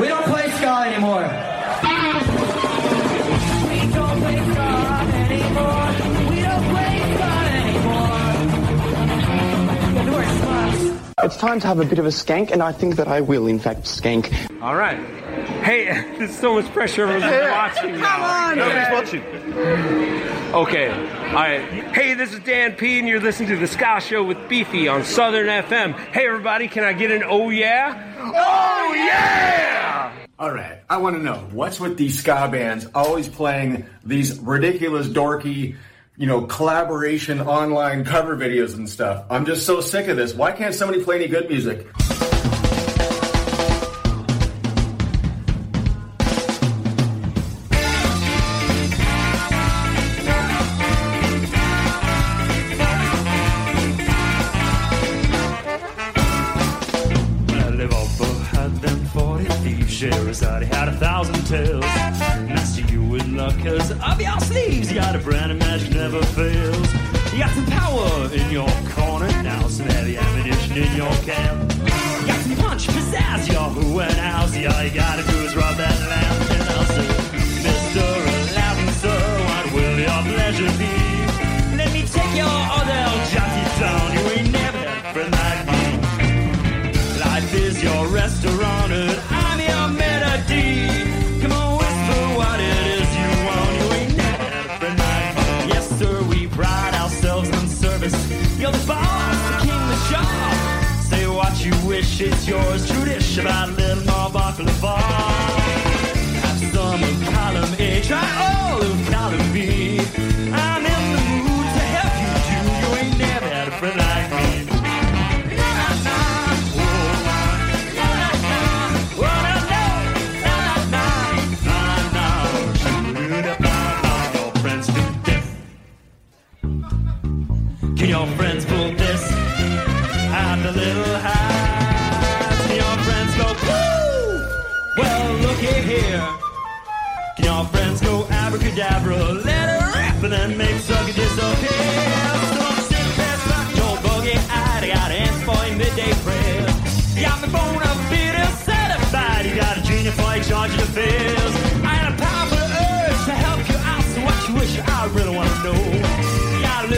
We don't play ska anymore. It's time to have a bit of a skank, and I think that I will, in fact, skank. All right. Hey, there's so much pressure. Everyone's watching now. Come on, Nobody's man. watching. Okay. All right. Hey, this is Dan P, and you're listening to the Ska Show with Beefy on Southern FM. Hey, everybody, can I get an oh yeah? Oh yeah! All right, I want to know what's with these ska bands always playing these ridiculous, dorky, you know, collaboration online cover videos and stuff. I'm just so sick of this. Why can't somebody play any good music?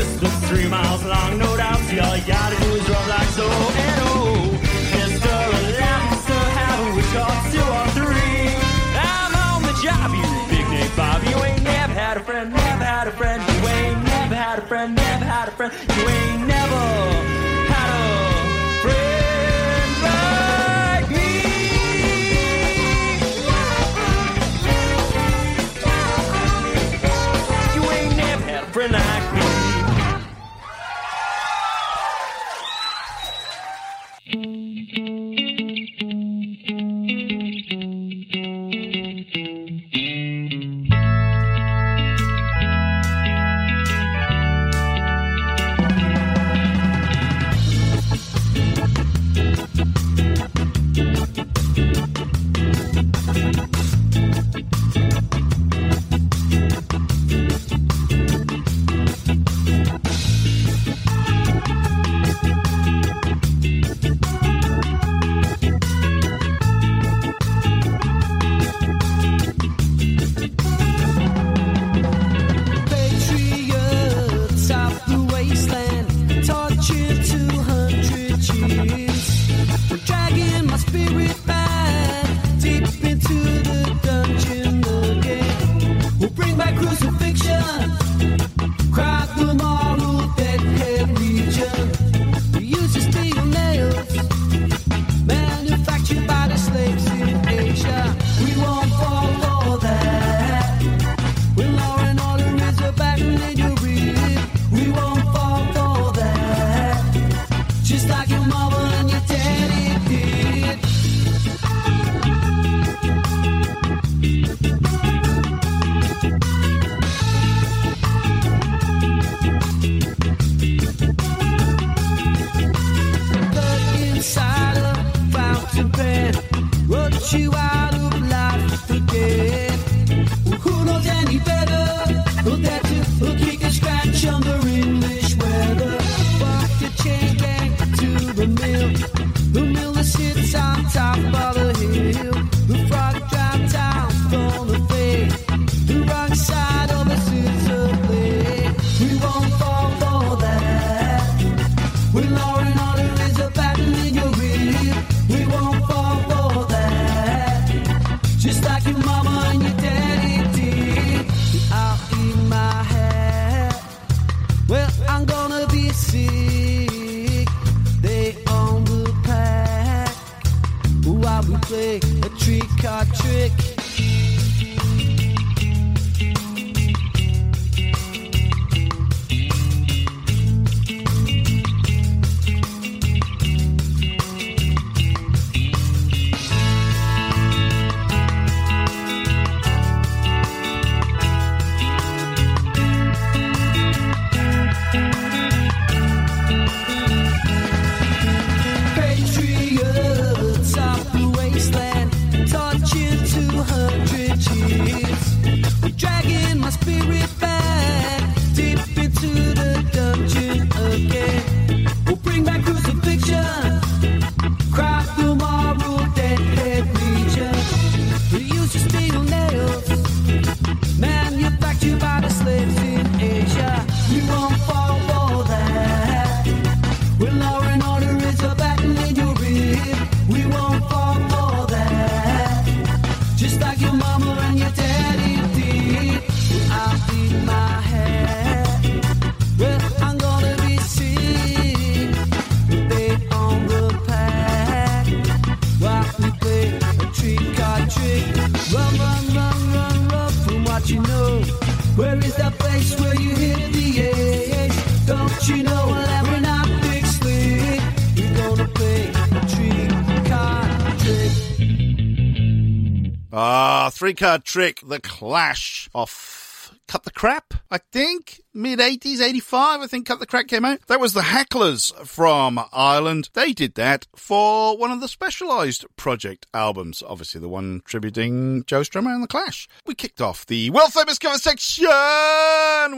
Of three miles long, no three card trick, The Clash off Cut the Crap, I think. Mid 80s, 85, I think Cut the Crap came out. That was the Hacklers from Ireland. They did that for one of the Specialized Project albums, obviously the one tributing Joe Strummer and The Clash. We kicked off the world famous cover section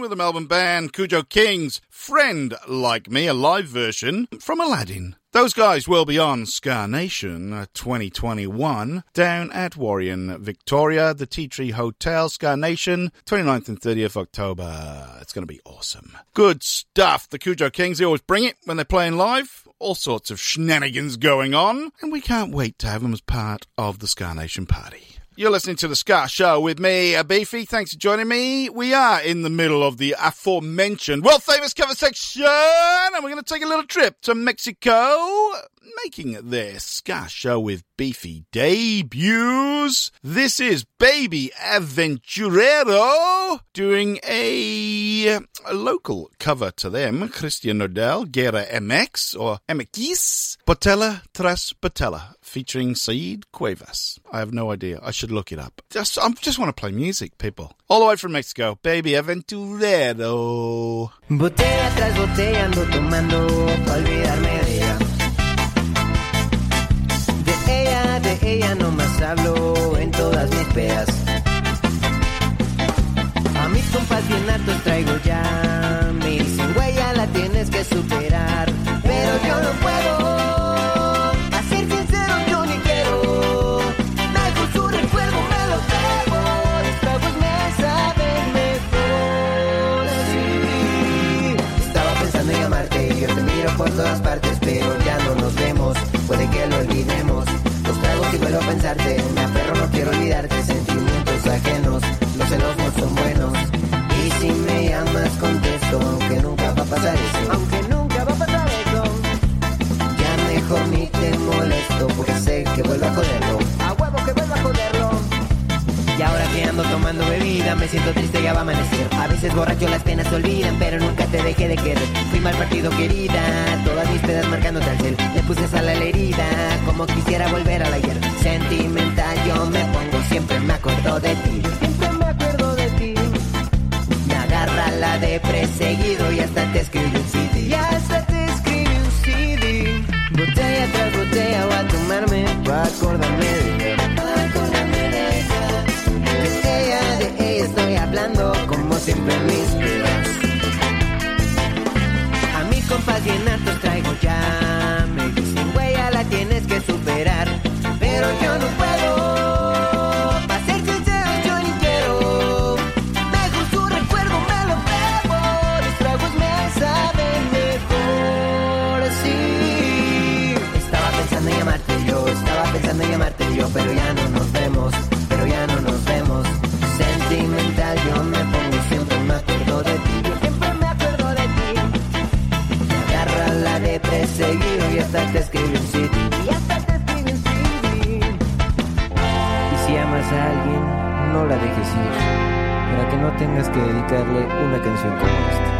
with the Melbourne band Kujo Kings, Friend Like Me, a live version from Aladdin. Those guys will be on Ska Nation uh, 2021 down at Warrior, Victoria, the Tea Tree Hotel, Ska Nation, 29th and 30th October. It's going to be awesome. Good stuff. The Kujo Kings, they always bring it when they're playing live. All sorts of shenanigans going on, and we can't wait to have them as part of the Ska Nation party. You're listening to the Ska Show with me, uh, Beefy. Thanks for joining me. We are in the middle of the aforementioned world famous cover section, and we're going to take a little trip to Mexico, making their Ska Show with Beefy debuts. This is Baby Aventurero doing a, a local cover to them, Christian Nodal, Gera MX or MX, Botella tras Botella, featuring Said Cuevas. I have no idea. I should look it up. Just, I just want to play music, people. All the way from Mexico, Baby Aventurero. Botella tras botella ando tomando pa' olvidarme de ella. De ella, de ella no más hablo en todas mis pedas. A mis compas bien hartos traigo ya. Me güey, ya la tienes que superar. Pero yo no puedo. Por todas partes, pero ya no nos vemos. Puede que lo olvidemos. Los tragos y vuelvo a pensarte. Me aferro, no quiero olvidarte. Tomando bebida, me siento triste, ya va a amanecer. A veces borracho las penas se olvidan, pero nunca te dejé de querer. Fui mal partido, querida, todas mis pedas marcándote al cel. Le puse sal a la herida, como quisiera volver al ayer. Sentimental yo me pongo, siempre me acuerdo de ti. Siempre me acuerdo de ti. Me agarra la de perseguido y hasta te escribí un CD. Y hasta te escribí un CD. Botella tras botella voy a tomarme para acordarme no tengas que dedicarle una canción como esta.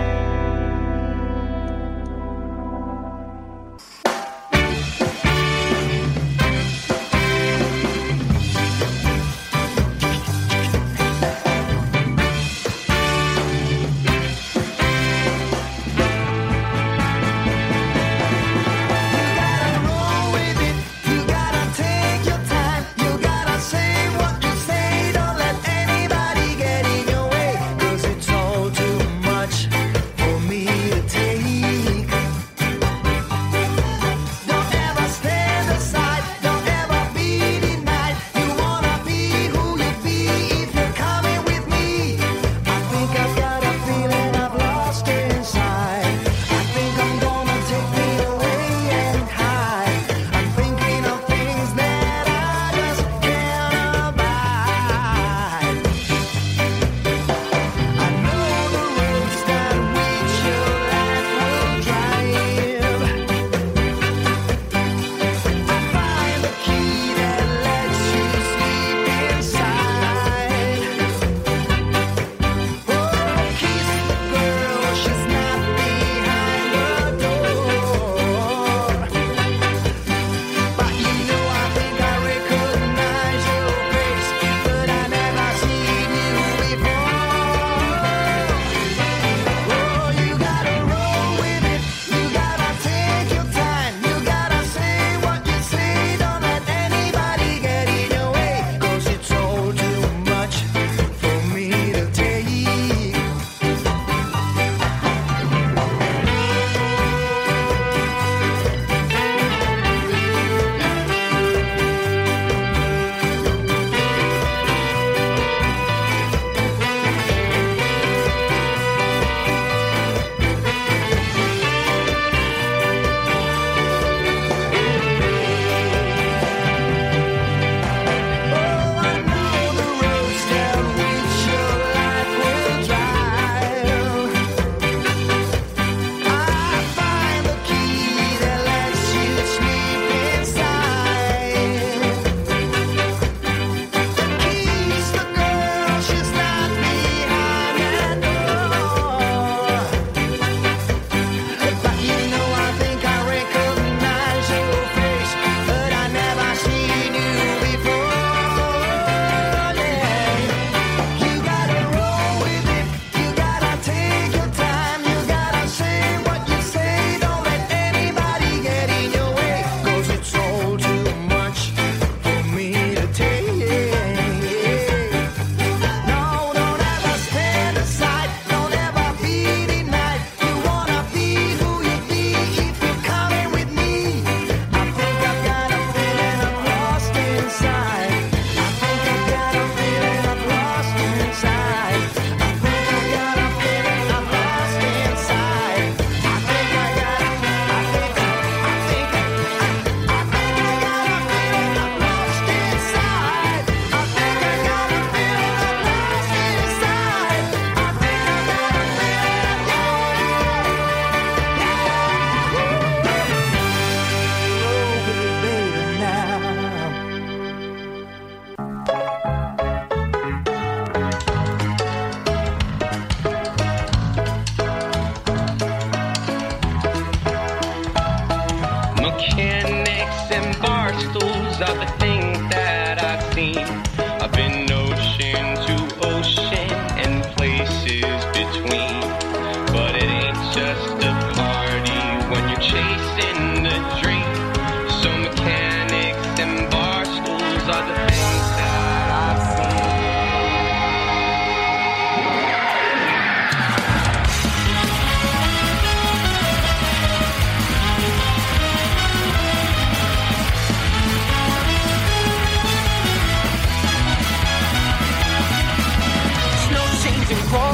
crawl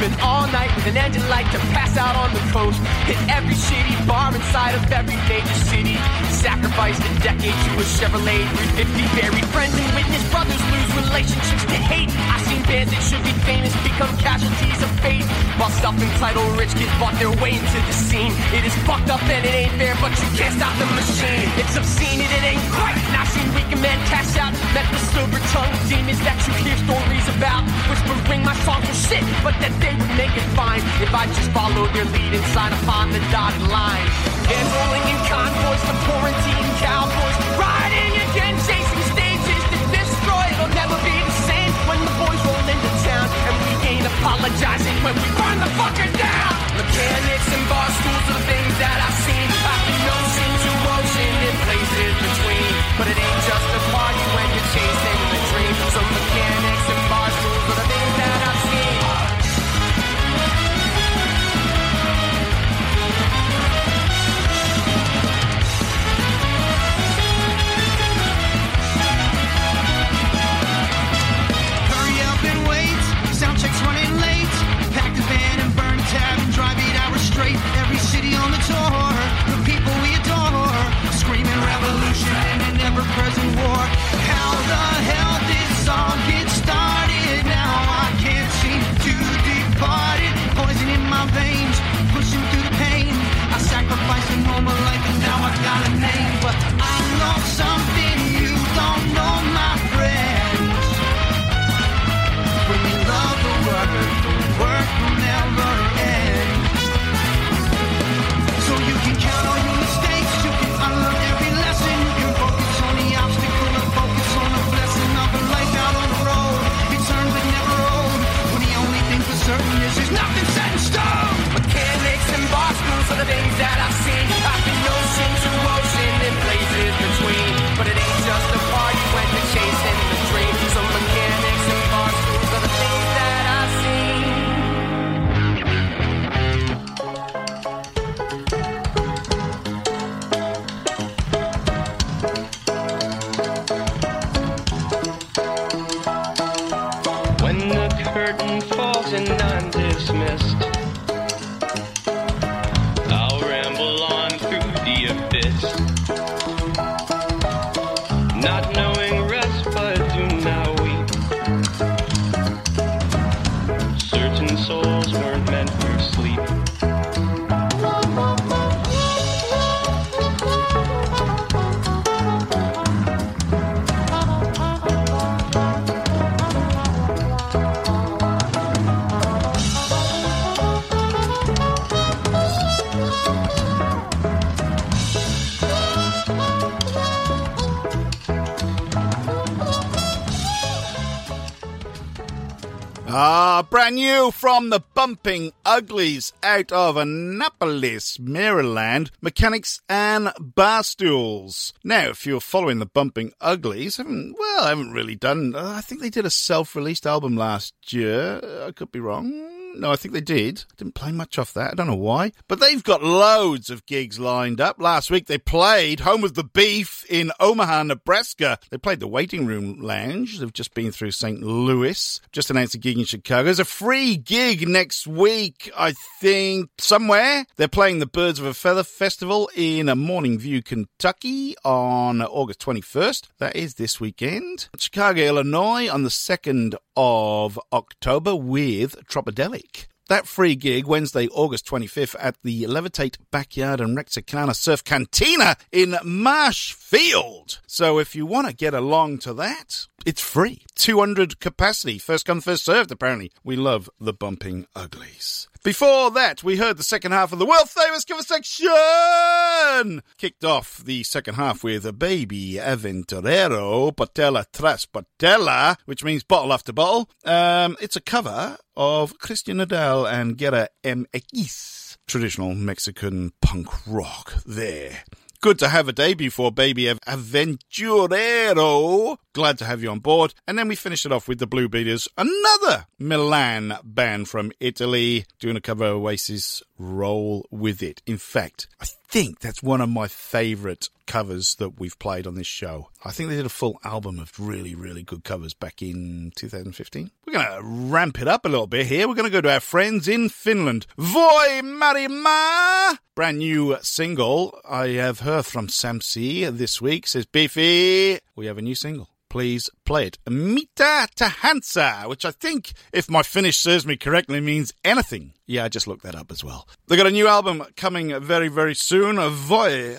Sleeping all night with an engine light to pass out on the coast. Hit every shitty bar inside of every major city. Sacrificed a decade to a Chevrolet 350. Buried friends and witness brothers lose relationships to hate. I've seen bands that should be famous become casualties of fate. While self-entitled rich kids bought their way into the scene. It is fucked up and it ain't fair, but you can't stop the machine. It's obscene and it ain't right. I've seen weakened men cash out. Met the silver tongue demons that you hear stories about. Whispering my songs were shit, but that they would make it fine if I just followed their lead and sign upon the dotted line. And rolling in convoys to quarantine cowboys. Riding again, chasing stages to destroy. It'll never be the same when the boys roll into town. And we ain't apologizing when we burn the fucker down. Mechanics and bar schools are the things that I've seen. I've been ocean to ocean in places between. But it ain't just brand new from the Bumpin Uglies out of Annapolis, Maryland, Mechanics and Barstools. Now, if you're following the Bumpin Uglies, haven't, well, I haven't really done, uh, I think they did a self-released album last year. I could be wrong. No, I think they did. Didn't play much off that. I don't know why. But they've got loads of gigs lined up. Last week they played Home of the Beef in Omaha, Nebraska. They played the Waiting Room Lounge. They've just been through St. Louis. Just announced a gig in Chicago. There's a free gig next week, I think, somewhere. They're playing the Birds of a Feather Festival in a Morning View, Kentucky on August 21st. That is this weekend. Chicago, Illinois on the 2nd of October with Tropidelic. That free gig Wednesday, August 25th at the Levitate Backyard and Rexicana Surf Cantina in Marshfield. So if you want to get along to that, it's free. 200 capacity. First come, first served, apparently. We love the Bumpin Uglies. Before that, we heard the second half of the world famous cover section! Kicked off the second half with a baby Aventurero, Botella tras Botella, which means bottle after bottle. Um, it's a cover of Christian Nodal and Gera MX. Traditional Mexican punk rock there. Good to have a debut for Baby Aventurero. Glad to have you on board. And then we finish it off with the Bluebeaters, another Milan band from Italy, doing a cover of Oasis roll with it. In fact, I think that's one of my favourite covers that we've played on this show. I think they did a full album of really, really good covers back in 2015. We're going to ramp it up a little bit here. We're going to go to our friends in Finland. Voimaryhma! Brand new single I have heard from Samsi this week says, Beefy, we have a new single please play it. Mita Tahansa, which I think, if my Finnish serves me correctly, means anything. Yeah, I just looked that up as well. They got a new album coming very, very soon. Voi,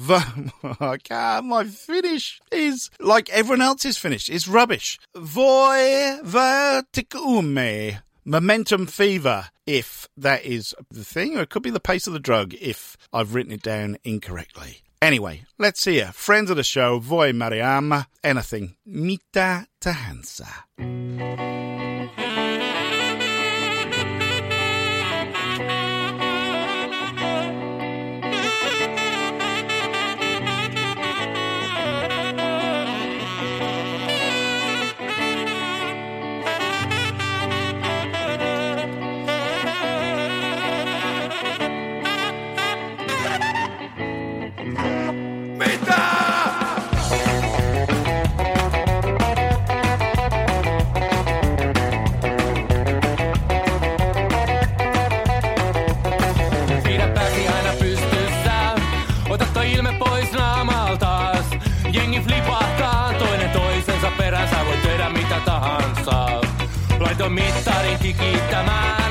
my Finnish is like everyone else's Finnish. It's rubbish. Voi vertikume. Momentum fever, if that is the thing, or it could be the pace of the drug if I've written it down incorrectly. Anyway, let's hear friends of the show, Voimaryhma, anything. Mita Tahansa. committere etichetta mai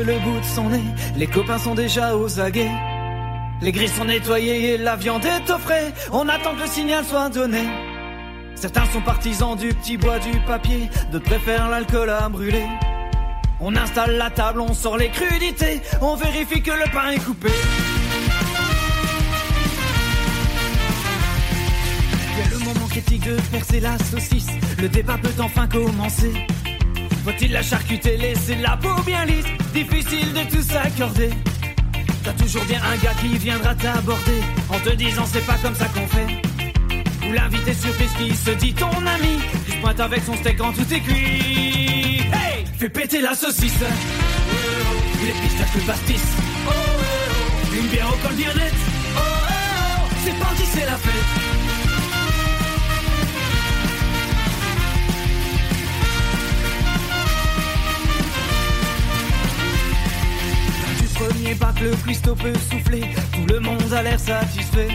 le bout de son nez. Les copains sont déjà aux aguets. Les grilles sont nettoyées et la viande est au frais. On attend que le signal soit donné. Certains sont partisans du petit bois, du papier. D'autres préfèrent l'alcool à brûler. On installe la table, on sort les crudités. On vérifie que le pain est coupé. A le moment critique de percer la saucisse. Le débat peut enfin commencer. Faut-il la charcuter, laisser la peau bien lisse? Difficile de tout s'accorder. T'as toujours bien un gars qui viendra t'aborder en te disant c'est pas comme ça qu'on fait. Ou l'invité surprise qui se dit ton ami, qui se pointe avec son steak quand tout est cuit. Hey Fais péter la saucisse. Les pistaches, le pastis. Une bière au col violette. C'est parti, c'est la fête. Premier pas que le cuistot peut souffler, tout le monde a l'air satisfait.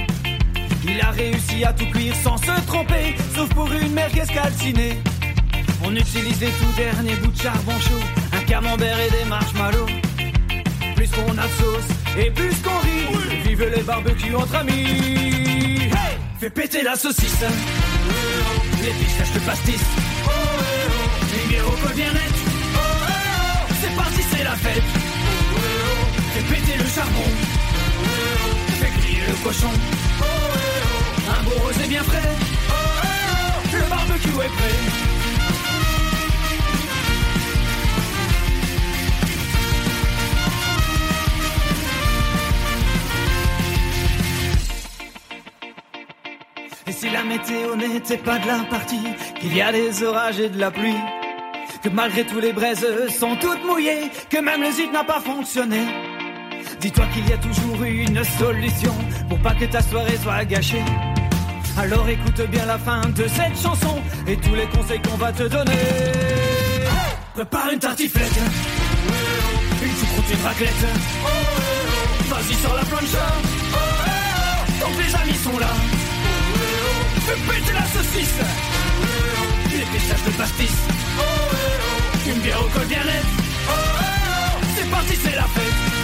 Il a réussi à tout cuire sans se tromper, sauf pour une merguez calcinée. On utilise les tout derniers bouts de charbon chaud, un camembert et des marshmallows. Plus qu'on a de sauce et plus qu'on rit, veut les barbecues entre amis. Hey Fais péter la saucisse. Les pistaches de pastis. Les bières au col bien net. C'est parti, c'est la fête. Charbon. Fais griller le cochon. Un beau rosé bien frais. Le barbecue est prêt. Et si la météo n'était pas de la partie, qu'il y a des orages et de la pluie, que malgré tous les braises sont toutes mouillées, que même le zip n'a pas fonctionné. Dis-toi qu'il y a toujours une solution pour pas que ta soirée soit gâchée. Alors écoute bien la fin de cette chanson et tous les conseils qu'on va te donner. Prépare une tartiflette, une choucroute, une raclette. Vas-y sur la plancha, tant que les amis sont là. Fais péter la saucisse, les pistaches de pastis. Une bière au col bien net. C'est parti, c'est la fête.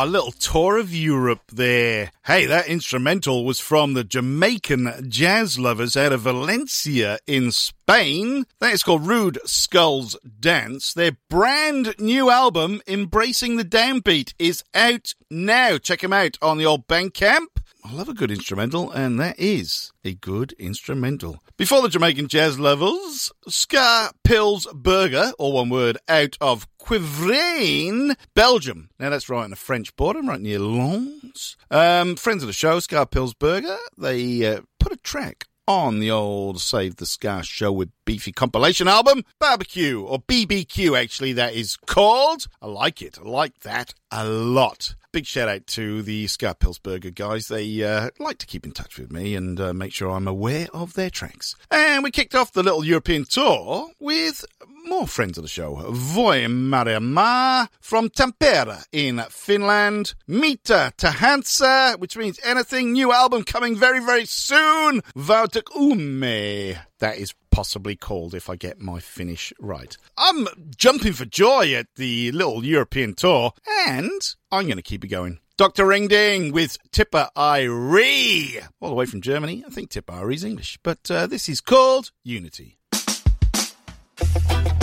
Our little tour of Europe there. Hey, that instrumental was from the Jamaican jazz lovers out of Valencia in Spain. That is called Rude Skulls Dance. Their brand new album, Embracing the Downbeat, is out now. Check them out on the old Bandcamp. I love a good instrumental, and that is a good instrumental. Before the Jamaican jazz lovers, Scar Pills Burger, or one word, out of Quiévrain, Belgium. Now that's right on the French border, right near Lens. Um, friends of the show, Skapilsburger, they uh, put a track on the old Save the Ska Show with Beefy compilation album, Barbecue, or BBQ actually, that is called. I like it. I like that a lot. Big shout out to the Skapilsburger guys. They uh, like to keep in touch with me and uh, make sure I'm aware of their tracks. And we kicked off the little European tour with more friends of the show. Voimaryhma from Tampere in Finland. Mitä Tahansa, which means anything. New album coming very, very soon. Vautek Ume. That is possibly called if I get my Finnish right. I'm jumping for joy at the little European tour, and I'm going to keep it going. Dr. Ring Ding with Tippa Irie, all the way from Germany. I think Tippa Irie's English, but uh, this is called Unity. Thank you.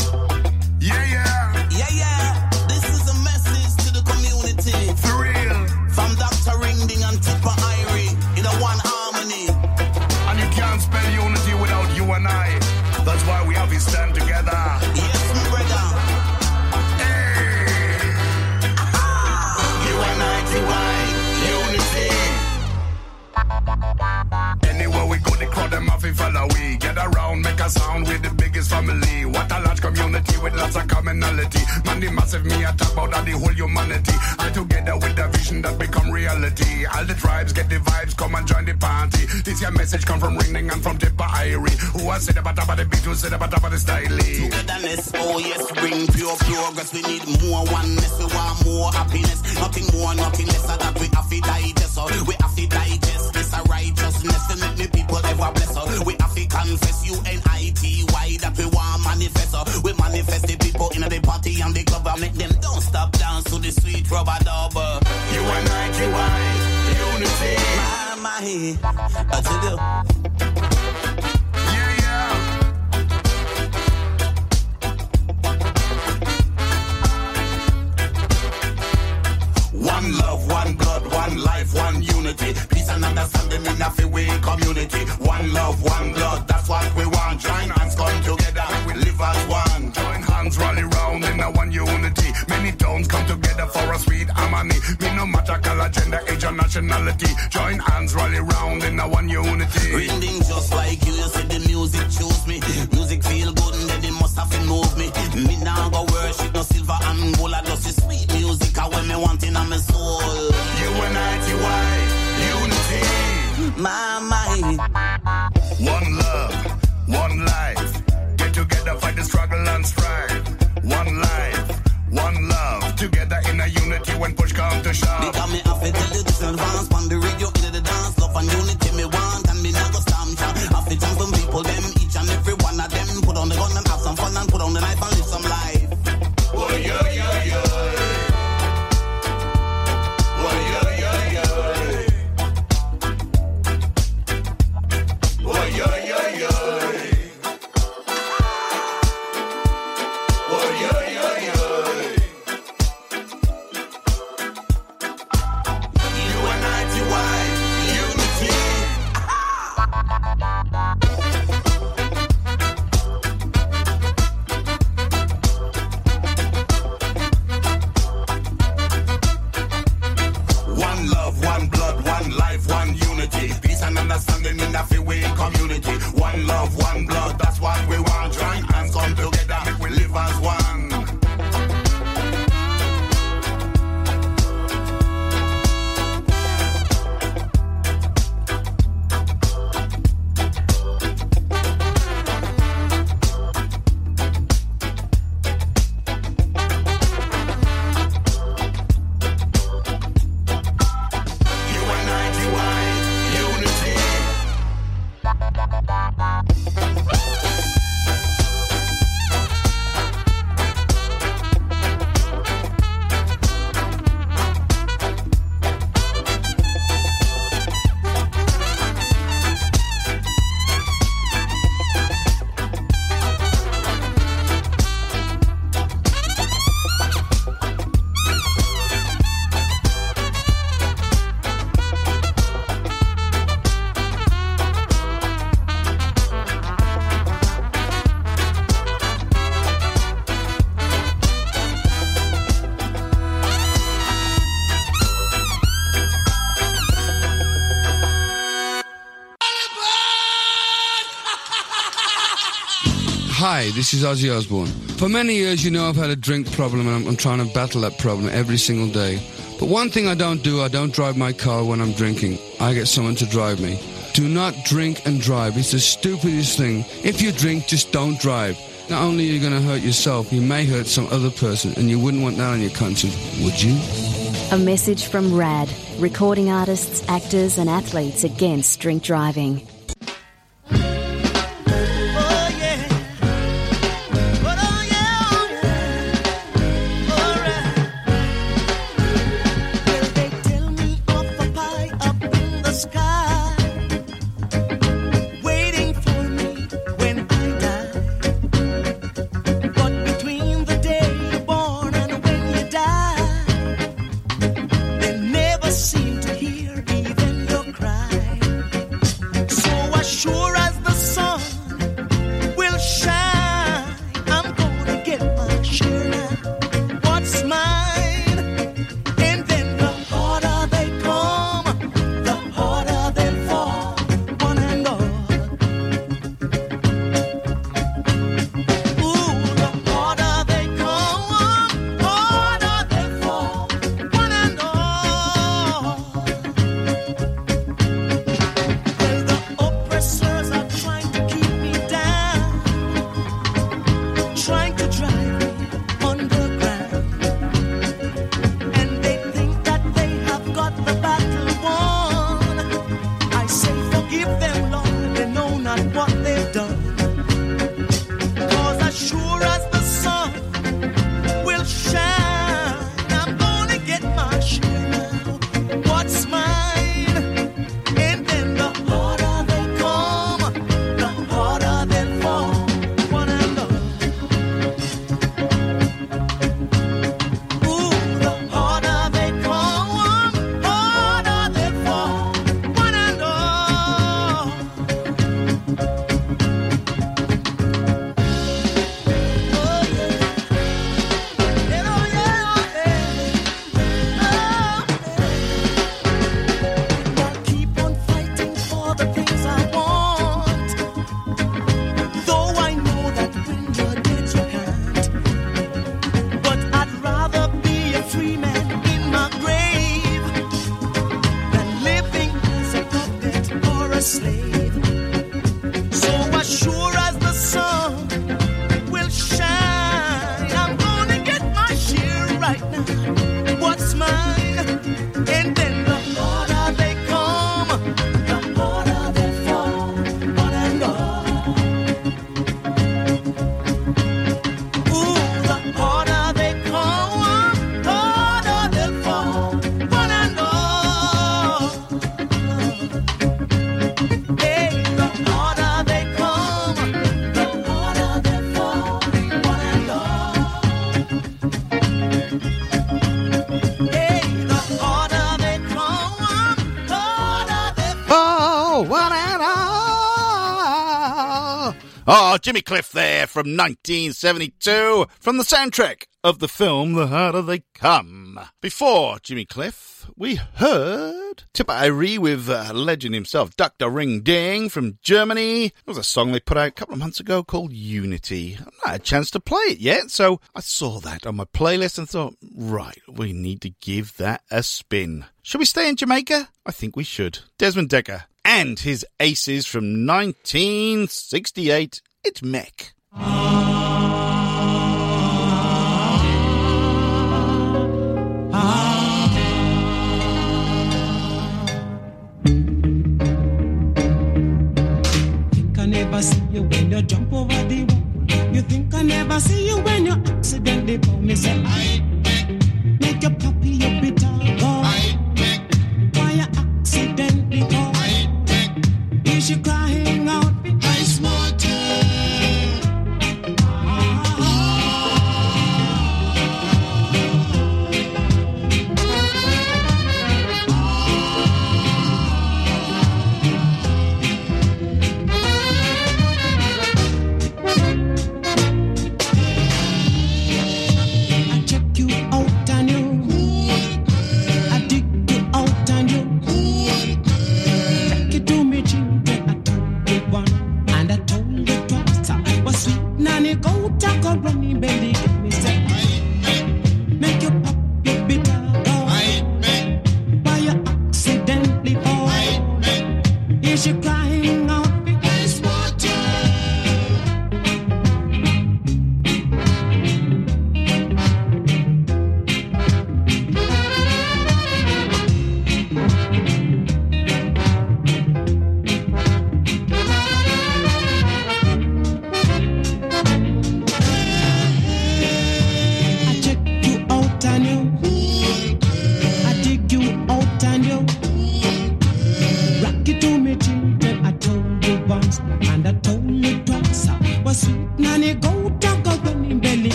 Commonality. Man, the massive me, I talk about the whole humanity. All together with the vision that become reality. All the tribes get the vibes, come and join the party. This your message come from Ring Ding and from Tippa Irie. Who I said about of the beat, who said about of the style. Togetherness, oh yes, bring pure progress. We need more oneness, we want more happiness. Nothing more, nothing less. That we have to digest, so we have to digest this a righteousness to make the people ever bless us. We have to confess you and U-N-I-T-Y that we in the party and the club and make them don't stop dance to the sweet rubber dub. You and I, you I, unity. My, my, I tell you. One love, one blood, one life, one unity. Peace and understanding in a free community. One love, one blood, that's what we want. Join hands, come together, we live as one. In a one unity. Many towns come together for a sweet harmony. Me no matter color, gender, age or nationality. Join hands, rally round in a one unity. Ringing just like you, you said the music choose me. Music feel good and then it must have to move me. Me now go worship no silver and gold, I just the sweet music I when me want in my soul. You and I, you I, unity. My, mind. One love, one life. Get together, fight the struggle and strive. When push come to shove. Because me have to tell you this advance. Hi, this is Ozzy Osbourne. For many years, you know I've had a drink problem and I'm, I'm trying to battle that problem every single day. But one thing I don't do, I don't drive my car when I'm drinking. I get someone to drive me. Do not drink and drive. It's the stupidest thing. If you drink, just don't drive. Not only are you going to hurt yourself, you may hurt some other person, and you wouldn't want that on your conscience, would you? A message from RAD, recording artists, actors, and athletes against drink driving. Jimmy Cliff there from 1972 from the soundtrack of the film The Harder They Come. Before Jimmy Cliff, we heard Tippa Irie with uh, legend himself, Dr. Ring Ding from Germany. It was a song they put out a couple of months ago called Unity. I've not had a chance to play it yet, so I saw that on my playlist and thought, right, we need to give that a spin. Should we stay in Jamaica? I think we should. Desmond Dekker and his aces from 1968. It's I never see you when you jump over the wall. You think I never see you when you accidentally pull me. Say I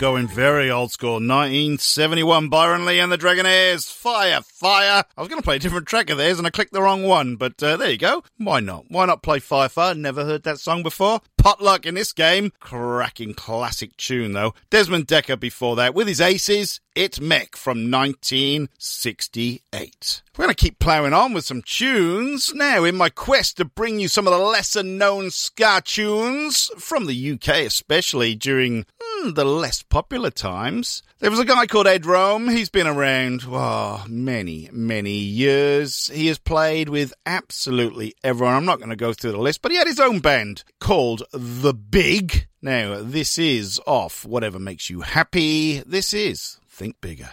going very old school. 1971, Byron Lee and the Dragonaires. Fire, fire. I was going to play a different track of theirs and I clicked the wrong one, but uh, there you go. Why not? Why not play Fire, Fire? Never heard that song before. Potluck in this game. Cracking classic tune, though. Desmond Dekker before that with his aces. It's Mek from 1968. We're going to keep ploughing on with some tunes. Now, in my quest to bring you some of the lesser known ska tunes from the UK, especially during the less popular times. There was a guy called Ed Rome. He's been around, oh, many, many years. He has played with absolutely everyone. I'm not going to go through the list, but he had his own band called The Big. Now, this is off Whatever Makes You Happy. This is Think Bigger.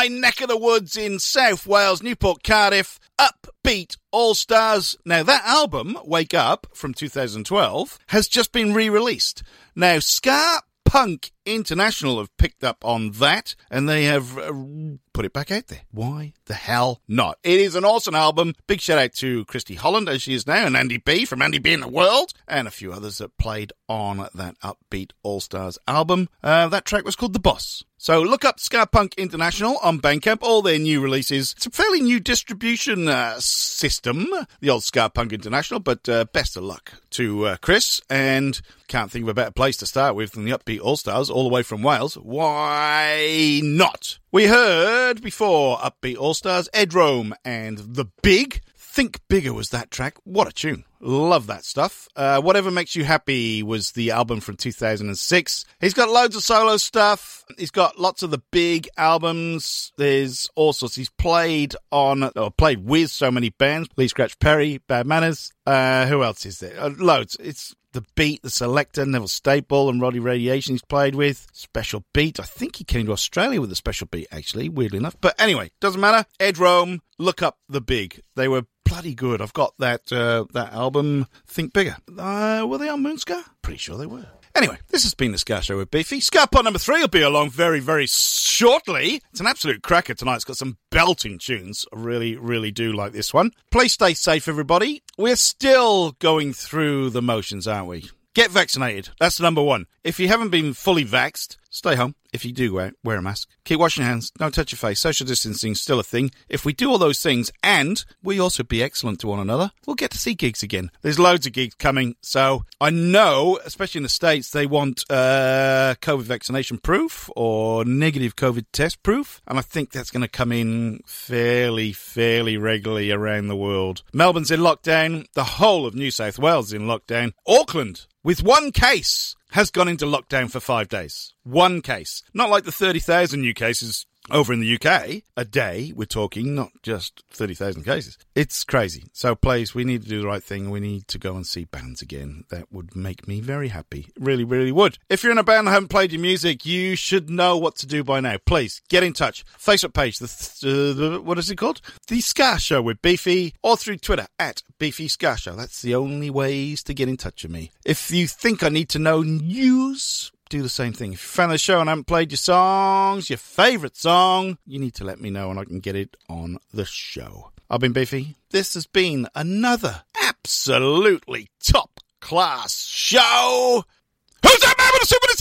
My neck of the woods in South Wales, Newport, Cardiff, Upbeat All Stars. Now, that album, Wake Up, from 2012, has just been re released. Now, Ska Punk International have picked up on that and they have uh, put it back out there. Why the hell not? It is an awesome album. Big shout out to Christy Holland, as she is now, and Andy B from Andy B in the World, and a few others that played on that Upbeat All Stars album. Uh, that track was called The Boss. So look up Ska Punk International on Bandcamp, all their new releases. It's a fairly new distribution uh, system, the old Ska Punk International, but uh, best of luck to uh, Chris, and can't think of a better place to start with than the Upbeat All Stars, all the way from Wales. Why not? We heard before Upbeat All Stars, Ed Rome, and The Big. Think Bigger was that track. What a tune. Love that stuff. Uh, Whatever Makes You Happy was the album from 2006. He's got loads of solo stuff. He's got lots of the big albums. There's all sorts. He's played on, or played with so many bands. Lee Scratch Perry, Bad Manners. Uh, who else is there? Uh, loads. It's the Beat, the Selecter, Neville Staple, and Roddy Radiation he's played with. Special Beat. I think he came to Australia with a Special Beat, actually, weirdly enough. But anyway, doesn't matter. Ed Rome, look up The Big. They were bloody good. I've got that uh, that album, Think Bigger. Uh, were they on Moon Ska? Pretty sure they were. Anyway, this has been the Ska Show with Beefy. SkaPod number three will be along very, very shortly. It's an absolute cracker tonight. It's got some belting tunes. I really, really do like this one. Please stay safe, everybody. We're still going through the motions, aren't we? Get vaccinated. That's number one. If you haven't been fully vaxxed, stay home. If you do wear, wear a mask. Keep washing your hands. Don't touch your face. Social distancing still a thing. If we do all those things and we also be excellent to one another, we'll get to see gigs again. There's loads of gigs coming. So I know, especially in the States, they want uh, COVID vaccination proof or negative COVID test proof. And I think that's going to come in fairly, fairly regularly around the world. Melbourne's in lockdown. The whole of New South Wales is in lockdown. Auckland, with one case, has gone into lockdown for five days. One case. Not like the 30,000 new cases over in the UK a day. We're talking not just 30,000 cases. It's crazy. So, please, we need to do the right thing. We need to go and see bands again. That would make me very happy. Really, really would. If you're in a band and haven't played your music, you should know what to do by now. Please get in touch. Facebook page, the, th- uh, the what is it called? The Ska Show with Beefy, or through Twitter at Beefy Ska Show. That's the only ways to get in touch with me. If you think I need to know news, do the same thing. If you found the show and haven't played your songs, your favourite song, you need to let me know and I can get it on the show. I've been Beefy. This has been another absolutely top class show. Who's that man with a soup in his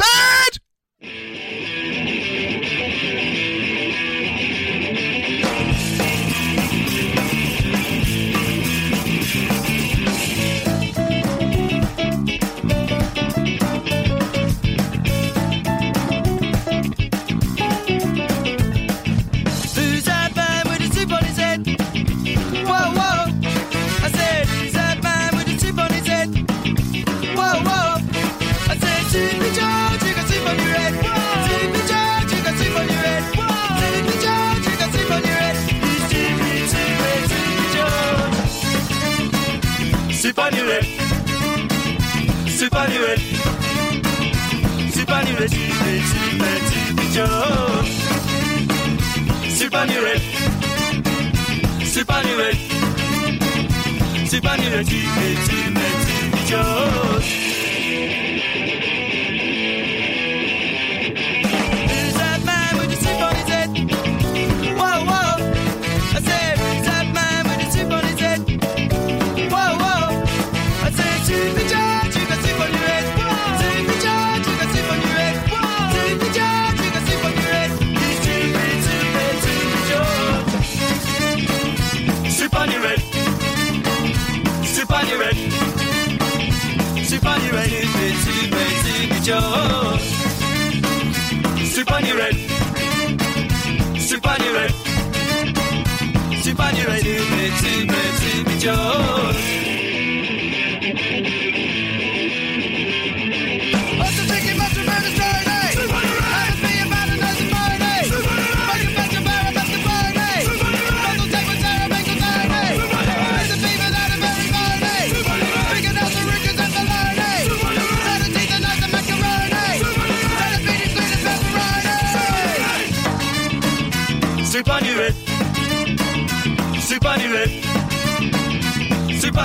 head?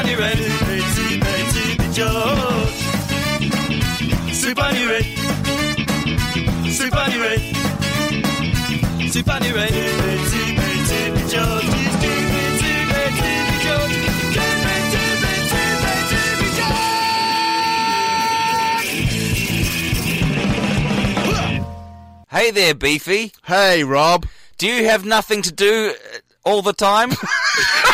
Betsy, Betsy, the George. Betsy, Betsy, Betsy, the George. Betsy, Betsy, Betsy, the Hey there, Beefy. Hey, Rob. Do you have nothing to do all the time?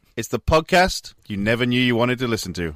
It's the podcast you never knew you wanted to listen to.